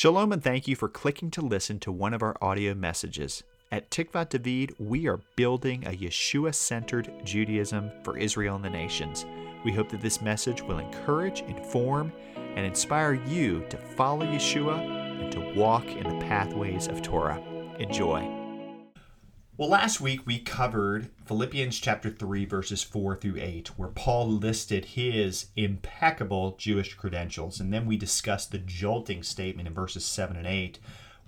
Shalom and thank you for clicking to listen to one of our audio messages. At Tikvat David, we are building a Yeshua centered Judaism for Israel and the nations. We hope that this message will encourage, inform, and inspire you to follow Yeshua and to walk in the pathways of Torah. Enjoy. Well, last week we covered Philippians chapter 3, verses 4 through 8, where Paul listed his impeccable Jewish credentials. And then we discussed the jolting statement in verses 7 and 8,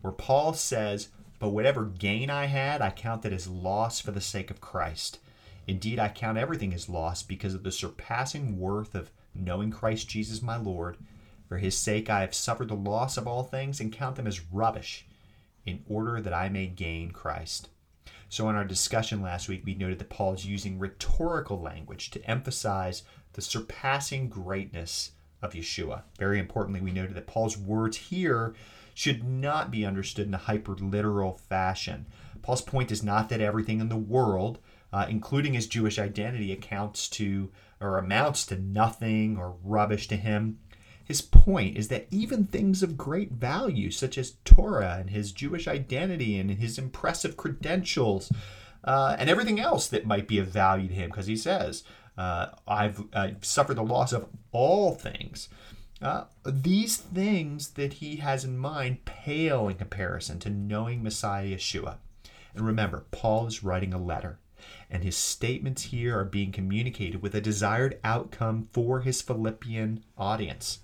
where Paul says, But whatever gain I had, I count that as loss for the sake of Christ. Indeed, I count everything as loss because of the surpassing worth of knowing Christ Jesus my Lord. For his sake I have suffered the loss of all things and count them as rubbish, in order that I may gain Christ so, in our discussion last week, we noted that Paul is using rhetorical language to emphasize the surpassing greatness of Yeshua. Very importantly, we noted that Paul's words here should not be understood in a hyper literal fashion. Paul's point is not that everything in the world, uh, including his Jewish identity, accounts to or amounts to nothing or rubbish to him. His point is that even things of great value, such as Torah and his Jewish identity and his impressive credentials, uh, and everything else that might be of value to him, because he says, uh, I've uh, suffered the loss of all things. Uh, these things that he has in mind pale in comparison to knowing Messiah Yeshua. And remember, Paul is writing a letter, and his statements here are being communicated with a desired outcome for his Philippian audience.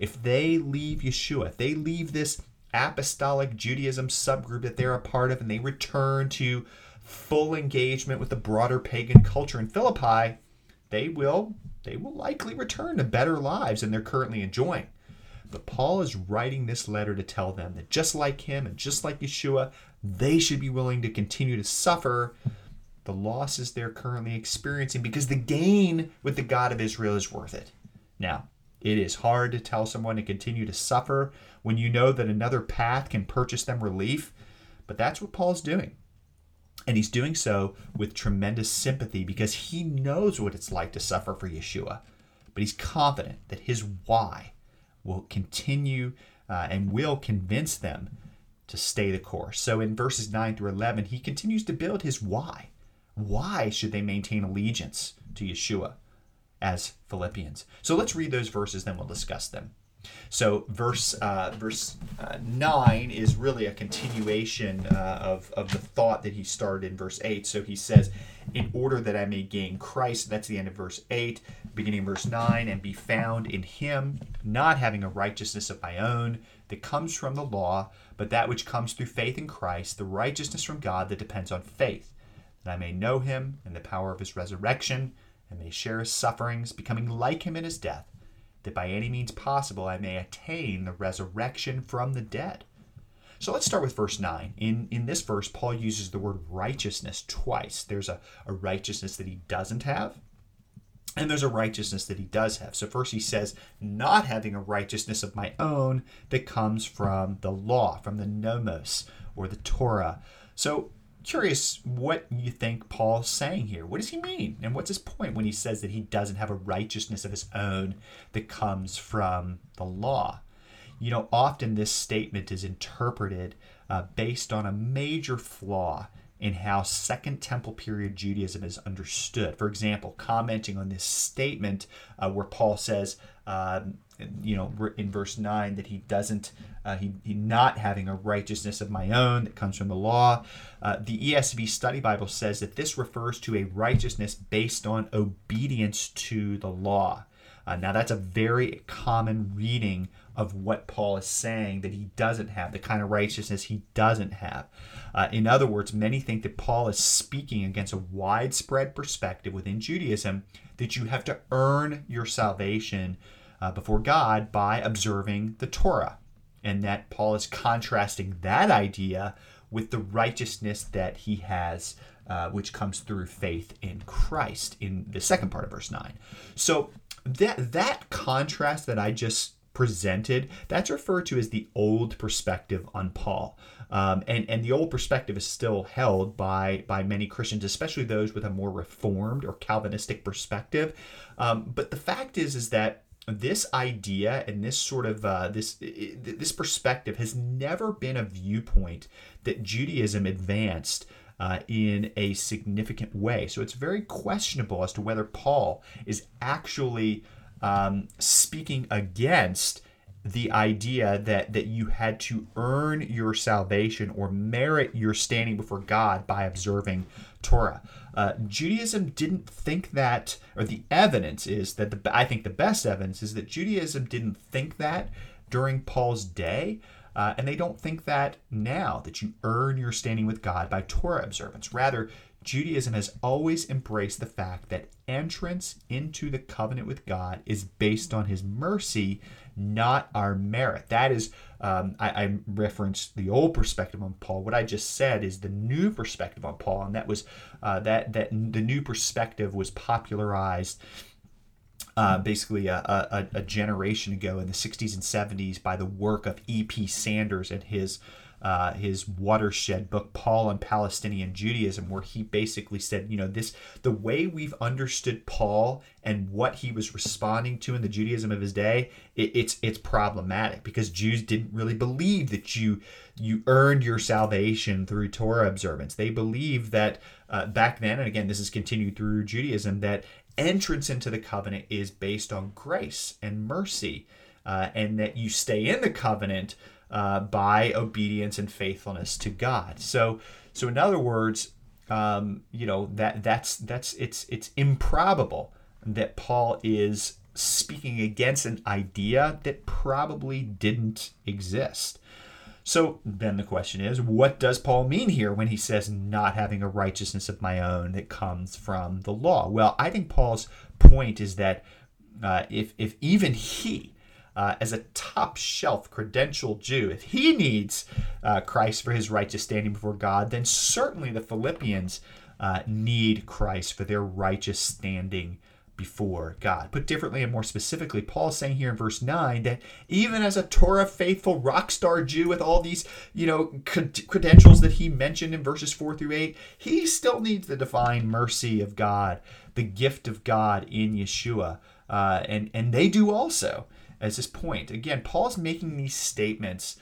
If they leave Yeshua, if they leave this apostolic Judaism subgroup that they're a part of and they return to full engagement with the broader pagan culture in Philippi, they will they will likely return to better lives than they're currently enjoying. But Paul is writing this letter to tell them that just like him and just like Yeshua, they should be willing to continue to suffer the losses they're currently experiencing because the gain with the God of Israel is worth it. Now, it is hard to tell someone to continue to suffer when you know that another path can purchase them relief, but that's what Paul's doing. And he's doing so with tremendous sympathy because he knows what it's like to suffer for Yeshua. But he's confident that his why will continue uh, and will convince them to stay the course. So in verses 9 through 11, he continues to build his why. Why should they maintain allegiance to Yeshua? As Philippians. So let's read those verses, then we'll discuss them. So verse uh, verse uh, nine is really a continuation uh, of of the thought that he started in verse eight. So he says, "In order that I may gain Christ." That's the end of verse eight, beginning verse nine, and be found in Him, not having a righteousness of my own that comes from the law, but that which comes through faith in Christ, the righteousness from God that depends on faith, that I may know Him and the power of His resurrection and may share his sufferings, becoming like him in his death, that by any means possible I may attain the resurrection from the dead. So let's start with verse 9. In, in this verse, Paul uses the word righteousness twice. There's a, a righteousness that he doesn't have, and there's a righteousness that he does have. So first he says, not having a righteousness of my own that comes from the law, from the nomos or the Torah. So curious what you think Paul's saying here. What does he mean? And what's his point when he says that he doesn't have a righteousness of his own that comes from the law? You know, often this statement is interpreted uh, based on a major flaw in how Second Temple period Judaism is understood. For example, commenting on this statement uh, where Paul says, um, you know, in verse 9, that he doesn't, uh, he, he not having a righteousness of my own that comes from the law. Uh, the ESV Study Bible says that this refers to a righteousness based on obedience to the law. Uh, now, that's a very common reading of what Paul is saying that he doesn't have, the kind of righteousness he doesn't have. Uh, in other words, many think that Paul is speaking against a widespread perspective within Judaism that you have to earn your salvation uh, before God by observing the Torah. And that Paul is contrasting that idea with the righteousness that he has, uh, which comes through faith in Christ in the second part of verse 9. So that, that contrast that I just presented, that's referred to as the old perspective on Paul. Um, and, and the old perspective is still held by, by many Christians, especially those with a more reformed or Calvinistic perspective. Um, but the fact is, is that this idea and this sort of uh, this this perspective has never been a viewpoint that Judaism advanced uh, in a significant way. So it's very questionable as to whether Paul is actually um, speaking against the idea that that you had to earn your salvation or merit your standing before God by observing Torah. Uh, Judaism didn't think that, or the evidence is that the I think the best evidence is that Judaism didn't think that during Paul's day. Uh, and they don't think that now that you earn your standing with God by Torah observance. Rather, Judaism has always embraced the fact that entrance into the covenant with God is based on his mercy, not our merit. That is, um, I, I referenced the old perspective on Paul. What I just said is the new perspective on Paul, and that was uh, that that the new perspective was popularized uh, basically a, a, a, generation ago in the 60s and 70s by the work of E.P. Sanders and his uh, his watershed book Paul and Palestinian Judaism, where he basically said, you know, this the way we've understood Paul and what he was responding to in the Judaism of his day, it, it's it's problematic because Jews didn't really believe that you you earned your salvation through Torah observance. They believed that uh, back then, and again, this is continued through Judaism, that entrance into the covenant is based on grace and mercy, uh, and that you stay in the covenant uh, by obedience and faithfulness to God. So, so in other words, um, you know that that's that's it's it's improbable that Paul is speaking against an idea that probably didn't exist. So then the question is, what does Paul mean here when he says not having a righteousness of my own that comes from the law? Well, I think Paul's point is that uh, if if even he uh, as a top shelf credential Jew, if he needs uh, Christ for his righteous standing before God, then certainly the Philippians uh, need Christ for their righteous standing before God. Put differently and more specifically, Paul is saying here in verse 9 that even as a Torah faithful rock star Jew with all these, you know, credentials that he mentioned in verses 4 through 8, he still needs the divine mercy of God, the gift of God in Yeshua. Uh, and, and they do also as this point. Again, Paul's making these statements.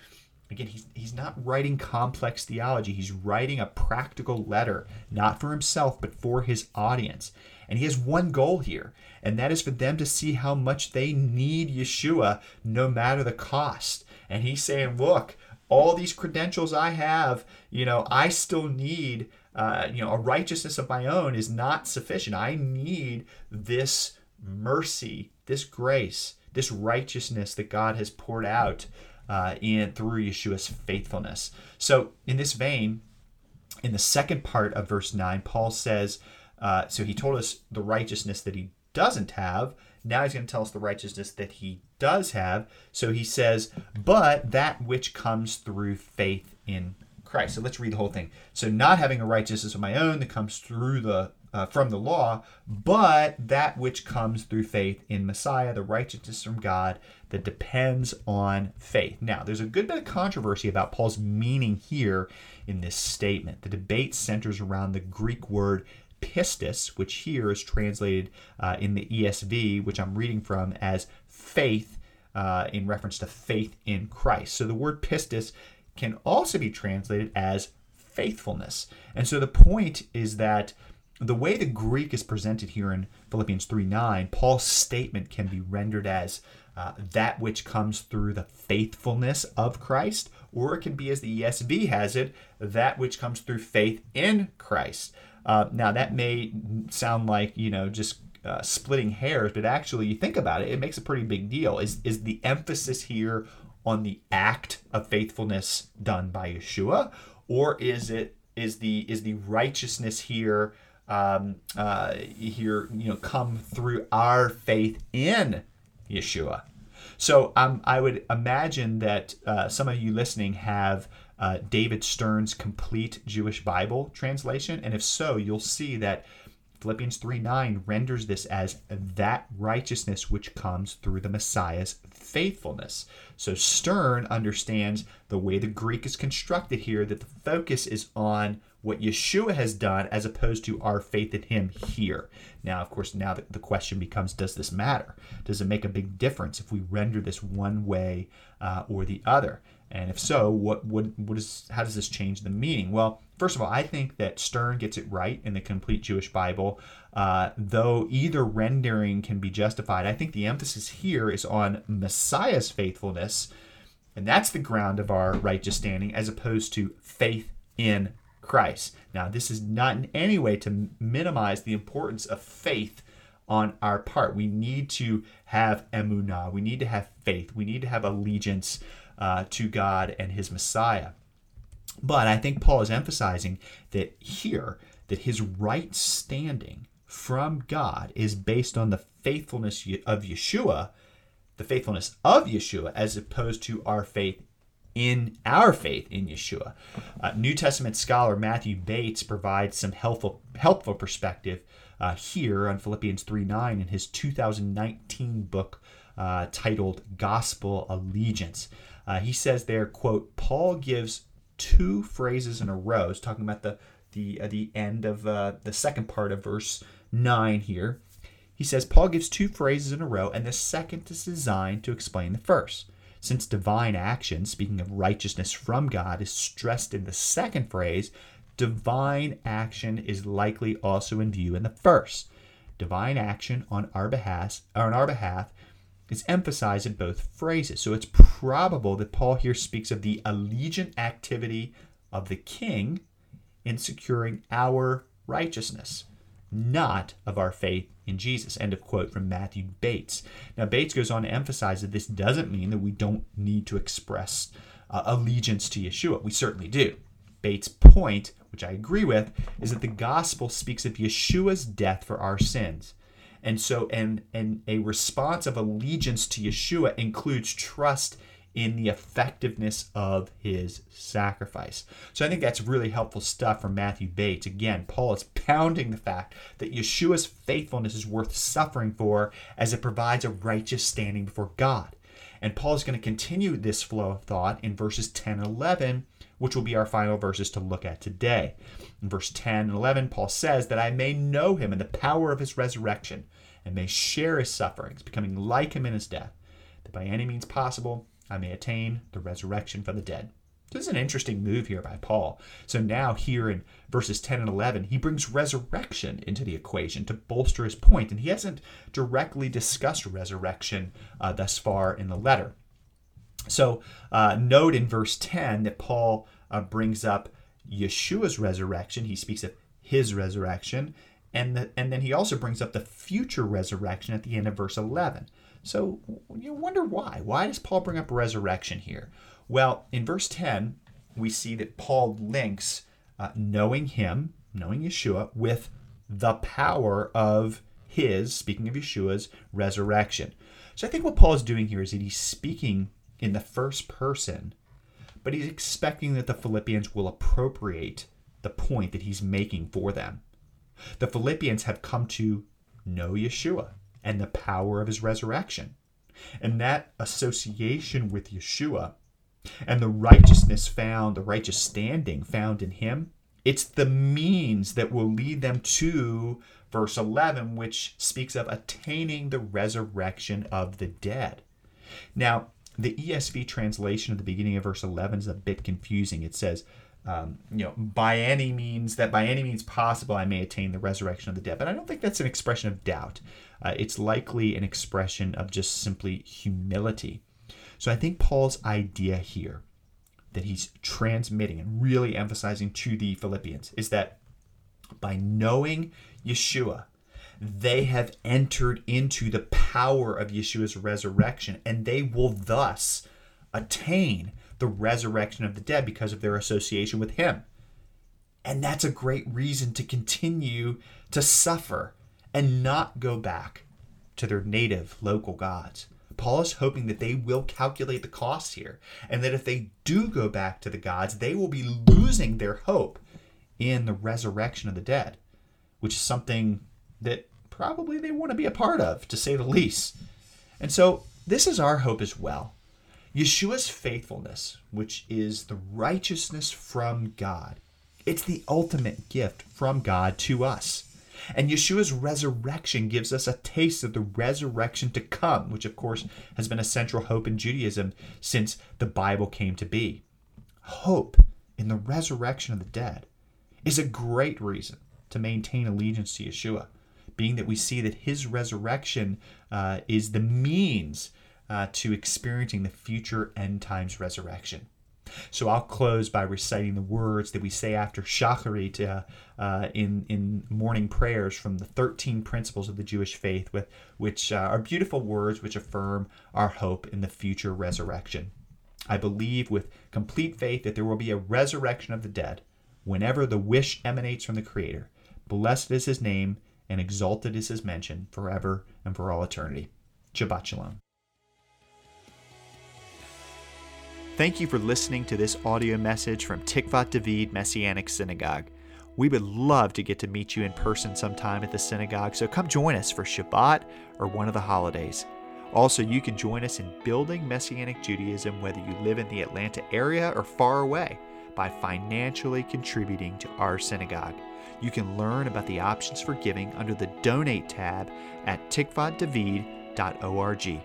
Again, he's, he's not writing complex theology. He's writing a practical letter, not for himself, but for his audience. And he has one goal here, and that is for them to see how much they need Yeshua no matter the cost. And he's saying, look, all these credentials I have, you know, I still need, uh, you know, a righteousness of my own is not sufficient. I need this mercy, this grace this righteousness that God has poured out uh, in through Yeshua's faithfulness. So, in this vein, in the second part of verse 9, Paul says, uh, So he told us the righteousness that he doesn't have. Now he's going to tell us the righteousness that he does have. So he says, But that which comes through faith in Christ. So let's read the whole thing. So, not having a righteousness of my own that comes through the uh, from the law, but that which comes through faith in Messiah, the righteousness from God that depends on faith. Now, there's a good bit of controversy about Paul's meaning here in this statement. The debate centers around the Greek word pistis, which here is translated uh, in the ESV, which I'm reading from, as faith uh, in reference to faith in Christ. So the word pistis can also be translated as faithfulness. And so the point is that the way the Greek is presented here in Philippians 3 9, Paul's statement can be rendered as uh, that which comes through the faithfulness of Christ, or it can be, as the ESV has it, that which comes through faith in Christ. Uh, now, that may sound like, you know, just uh, splitting hairs, but actually, you think about it, it makes a pretty big deal. Is, is the emphasis here on the act of faithfulness done by Yeshua, or is it is the is the righteousness here um, uh, here, you know, come through our faith in Yeshua. So um, I would imagine that uh, some of you listening have uh, David Stern's complete Jewish Bible translation, and if so, you'll see that Philippians 3 9 renders this as that righteousness which comes through the Messiah's faithfulness. So Stern understands the way the Greek is constructed here that the focus is on what Yeshua has done as opposed to our faith in him here. Now, of course, now the question becomes does this matter? Does it make a big difference if we render this one way uh, or the other? And if so, what, what, what is, how does this change the meaning? Well, first of all, I think that Stern gets it right in the complete Jewish Bible. Uh, though either rendering can be justified, I think the emphasis here is on Messiah's faithfulness, and that's the ground of our righteous standing, as opposed to faith in Christ. Now, this is not in any way to minimize the importance of faith on our part. We need to have emunah. We need to have faith. We need to have allegiance uh, to God and His Messiah. But I think Paul is emphasizing that here, that his right standing from God is based on the faithfulness of Yeshua, the faithfulness of Yeshua, as opposed to our faith in our faith in Yeshua. Uh, New Testament scholar Matthew Bates provides some helpful helpful perspective uh, here on Philippians 3 9 in his 2019 book uh, titled Gospel Allegiance. Uh, he says there, quote, Paul gives two phrases in a row. He's talking about the the uh, the end of uh, the second part of verse nine here. He says Paul gives two phrases in a row, and the second is designed to explain the first. Since divine action, speaking of righteousness from God, is stressed in the second phrase, divine action is likely also in view in the first. Divine action on our behalf, on our behalf is emphasized in both phrases. So it's probable that Paul here speaks of the allegiant activity of the king in securing our righteousness, not of our faith in Jesus. End of quote from Matthew Bates. Now, Bates goes on to emphasize that this doesn't mean that we don't need to express uh, allegiance to Yeshua. We certainly do. Bates' point, which I agree with, is that the gospel speaks of Yeshua's death for our sins. And so, and, and a response of allegiance to Yeshua includes trust in the effectiveness of his sacrifice. So I think that's really helpful stuff from Matthew Bates. Again, Paul is pounding the fact that Yeshua's faithfulness is worth suffering for as it provides a righteous standing before God. And Paul is going to continue this flow of thought in verses 10 and 11, which will be our final verses to look at today. In verse 10 and 11, Paul says that I may know him and the power of his resurrection and may share his sufferings, becoming like him in his death, that by any means possible I may attain the resurrection from the dead. This is an interesting move here by Paul. So now, here in verses 10 and 11, he brings resurrection into the equation to bolster his point, and he hasn't directly discussed resurrection uh, thus far in the letter. So, uh, note in verse 10 that Paul uh, brings up Yeshua's resurrection. He speaks of his resurrection, and, the, and then he also brings up the future resurrection at the end of verse 11. So you wonder why. Why does Paul bring up resurrection here? Well, in verse 10, we see that Paul links uh, knowing him, knowing Yeshua, with the power of his, speaking of Yeshua's, resurrection. So I think what Paul is doing here is that he's speaking in the first person, but he's expecting that the Philippians will appropriate the point that he's making for them. The Philippians have come to know Yeshua and the power of his resurrection. And that association with Yeshua and the righteousness found, the righteous standing found in him, it's the means that will lead them to verse 11, which speaks of attaining the resurrection of the dead. Now, the ESV translation of the beginning of verse 11 is a bit confusing. It says, um, you know, by any means, that by any means possible I may attain the resurrection of the dead. But I don't think that's an expression of doubt. Uh, it's likely an expression of just simply humility. So I think Paul's idea here that he's transmitting and really emphasizing to the Philippians is that by knowing Yeshua, they have entered into the power of Yeshua's resurrection and they will thus attain the resurrection of the dead because of their association with him. And that's a great reason to continue to suffer and not go back to their native local gods. Paul is hoping that they will calculate the costs here, and that if they do go back to the gods, they will be losing their hope in the resurrection of the dead, which is something that probably they want to be a part of, to say the least. And so this is our hope as well. Yeshua's faithfulness, which is the righteousness from God, it's the ultimate gift from God to us. And Yeshua's resurrection gives us a taste of the resurrection to come, which, of course, has been a central hope in Judaism since the Bible came to be. Hope in the resurrection of the dead is a great reason to maintain allegiance to Yeshua, being that we see that his resurrection uh, is the means uh, to experiencing the future end times resurrection. So I'll close by reciting the words that we say after Shacharit uh, uh, in in morning prayers from the 13 principles of the Jewish faith, with which uh, are beautiful words which affirm our hope in the future resurrection. I believe with complete faith that there will be a resurrection of the dead whenever the wish emanates from the Creator. Blessed is His name and exalted is His mention forever and for all eternity. Shabbat Shalom. Thank you for listening to this audio message from Tikvat David Messianic Synagogue. We would love to get to meet you in person sometime at the synagogue, so come join us for Shabbat or one of the holidays. Also, you can join us in building Messianic Judaism whether you live in the Atlanta area or far away by financially contributing to our synagogue. You can learn about the options for giving under the Donate tab at tikvatdavid.org.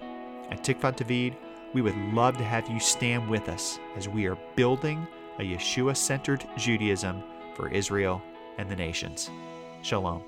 At Tikvat David, we would love to have you stand with us as we are building a Yeshua centered Judaism for Israel and the nations. Shalom.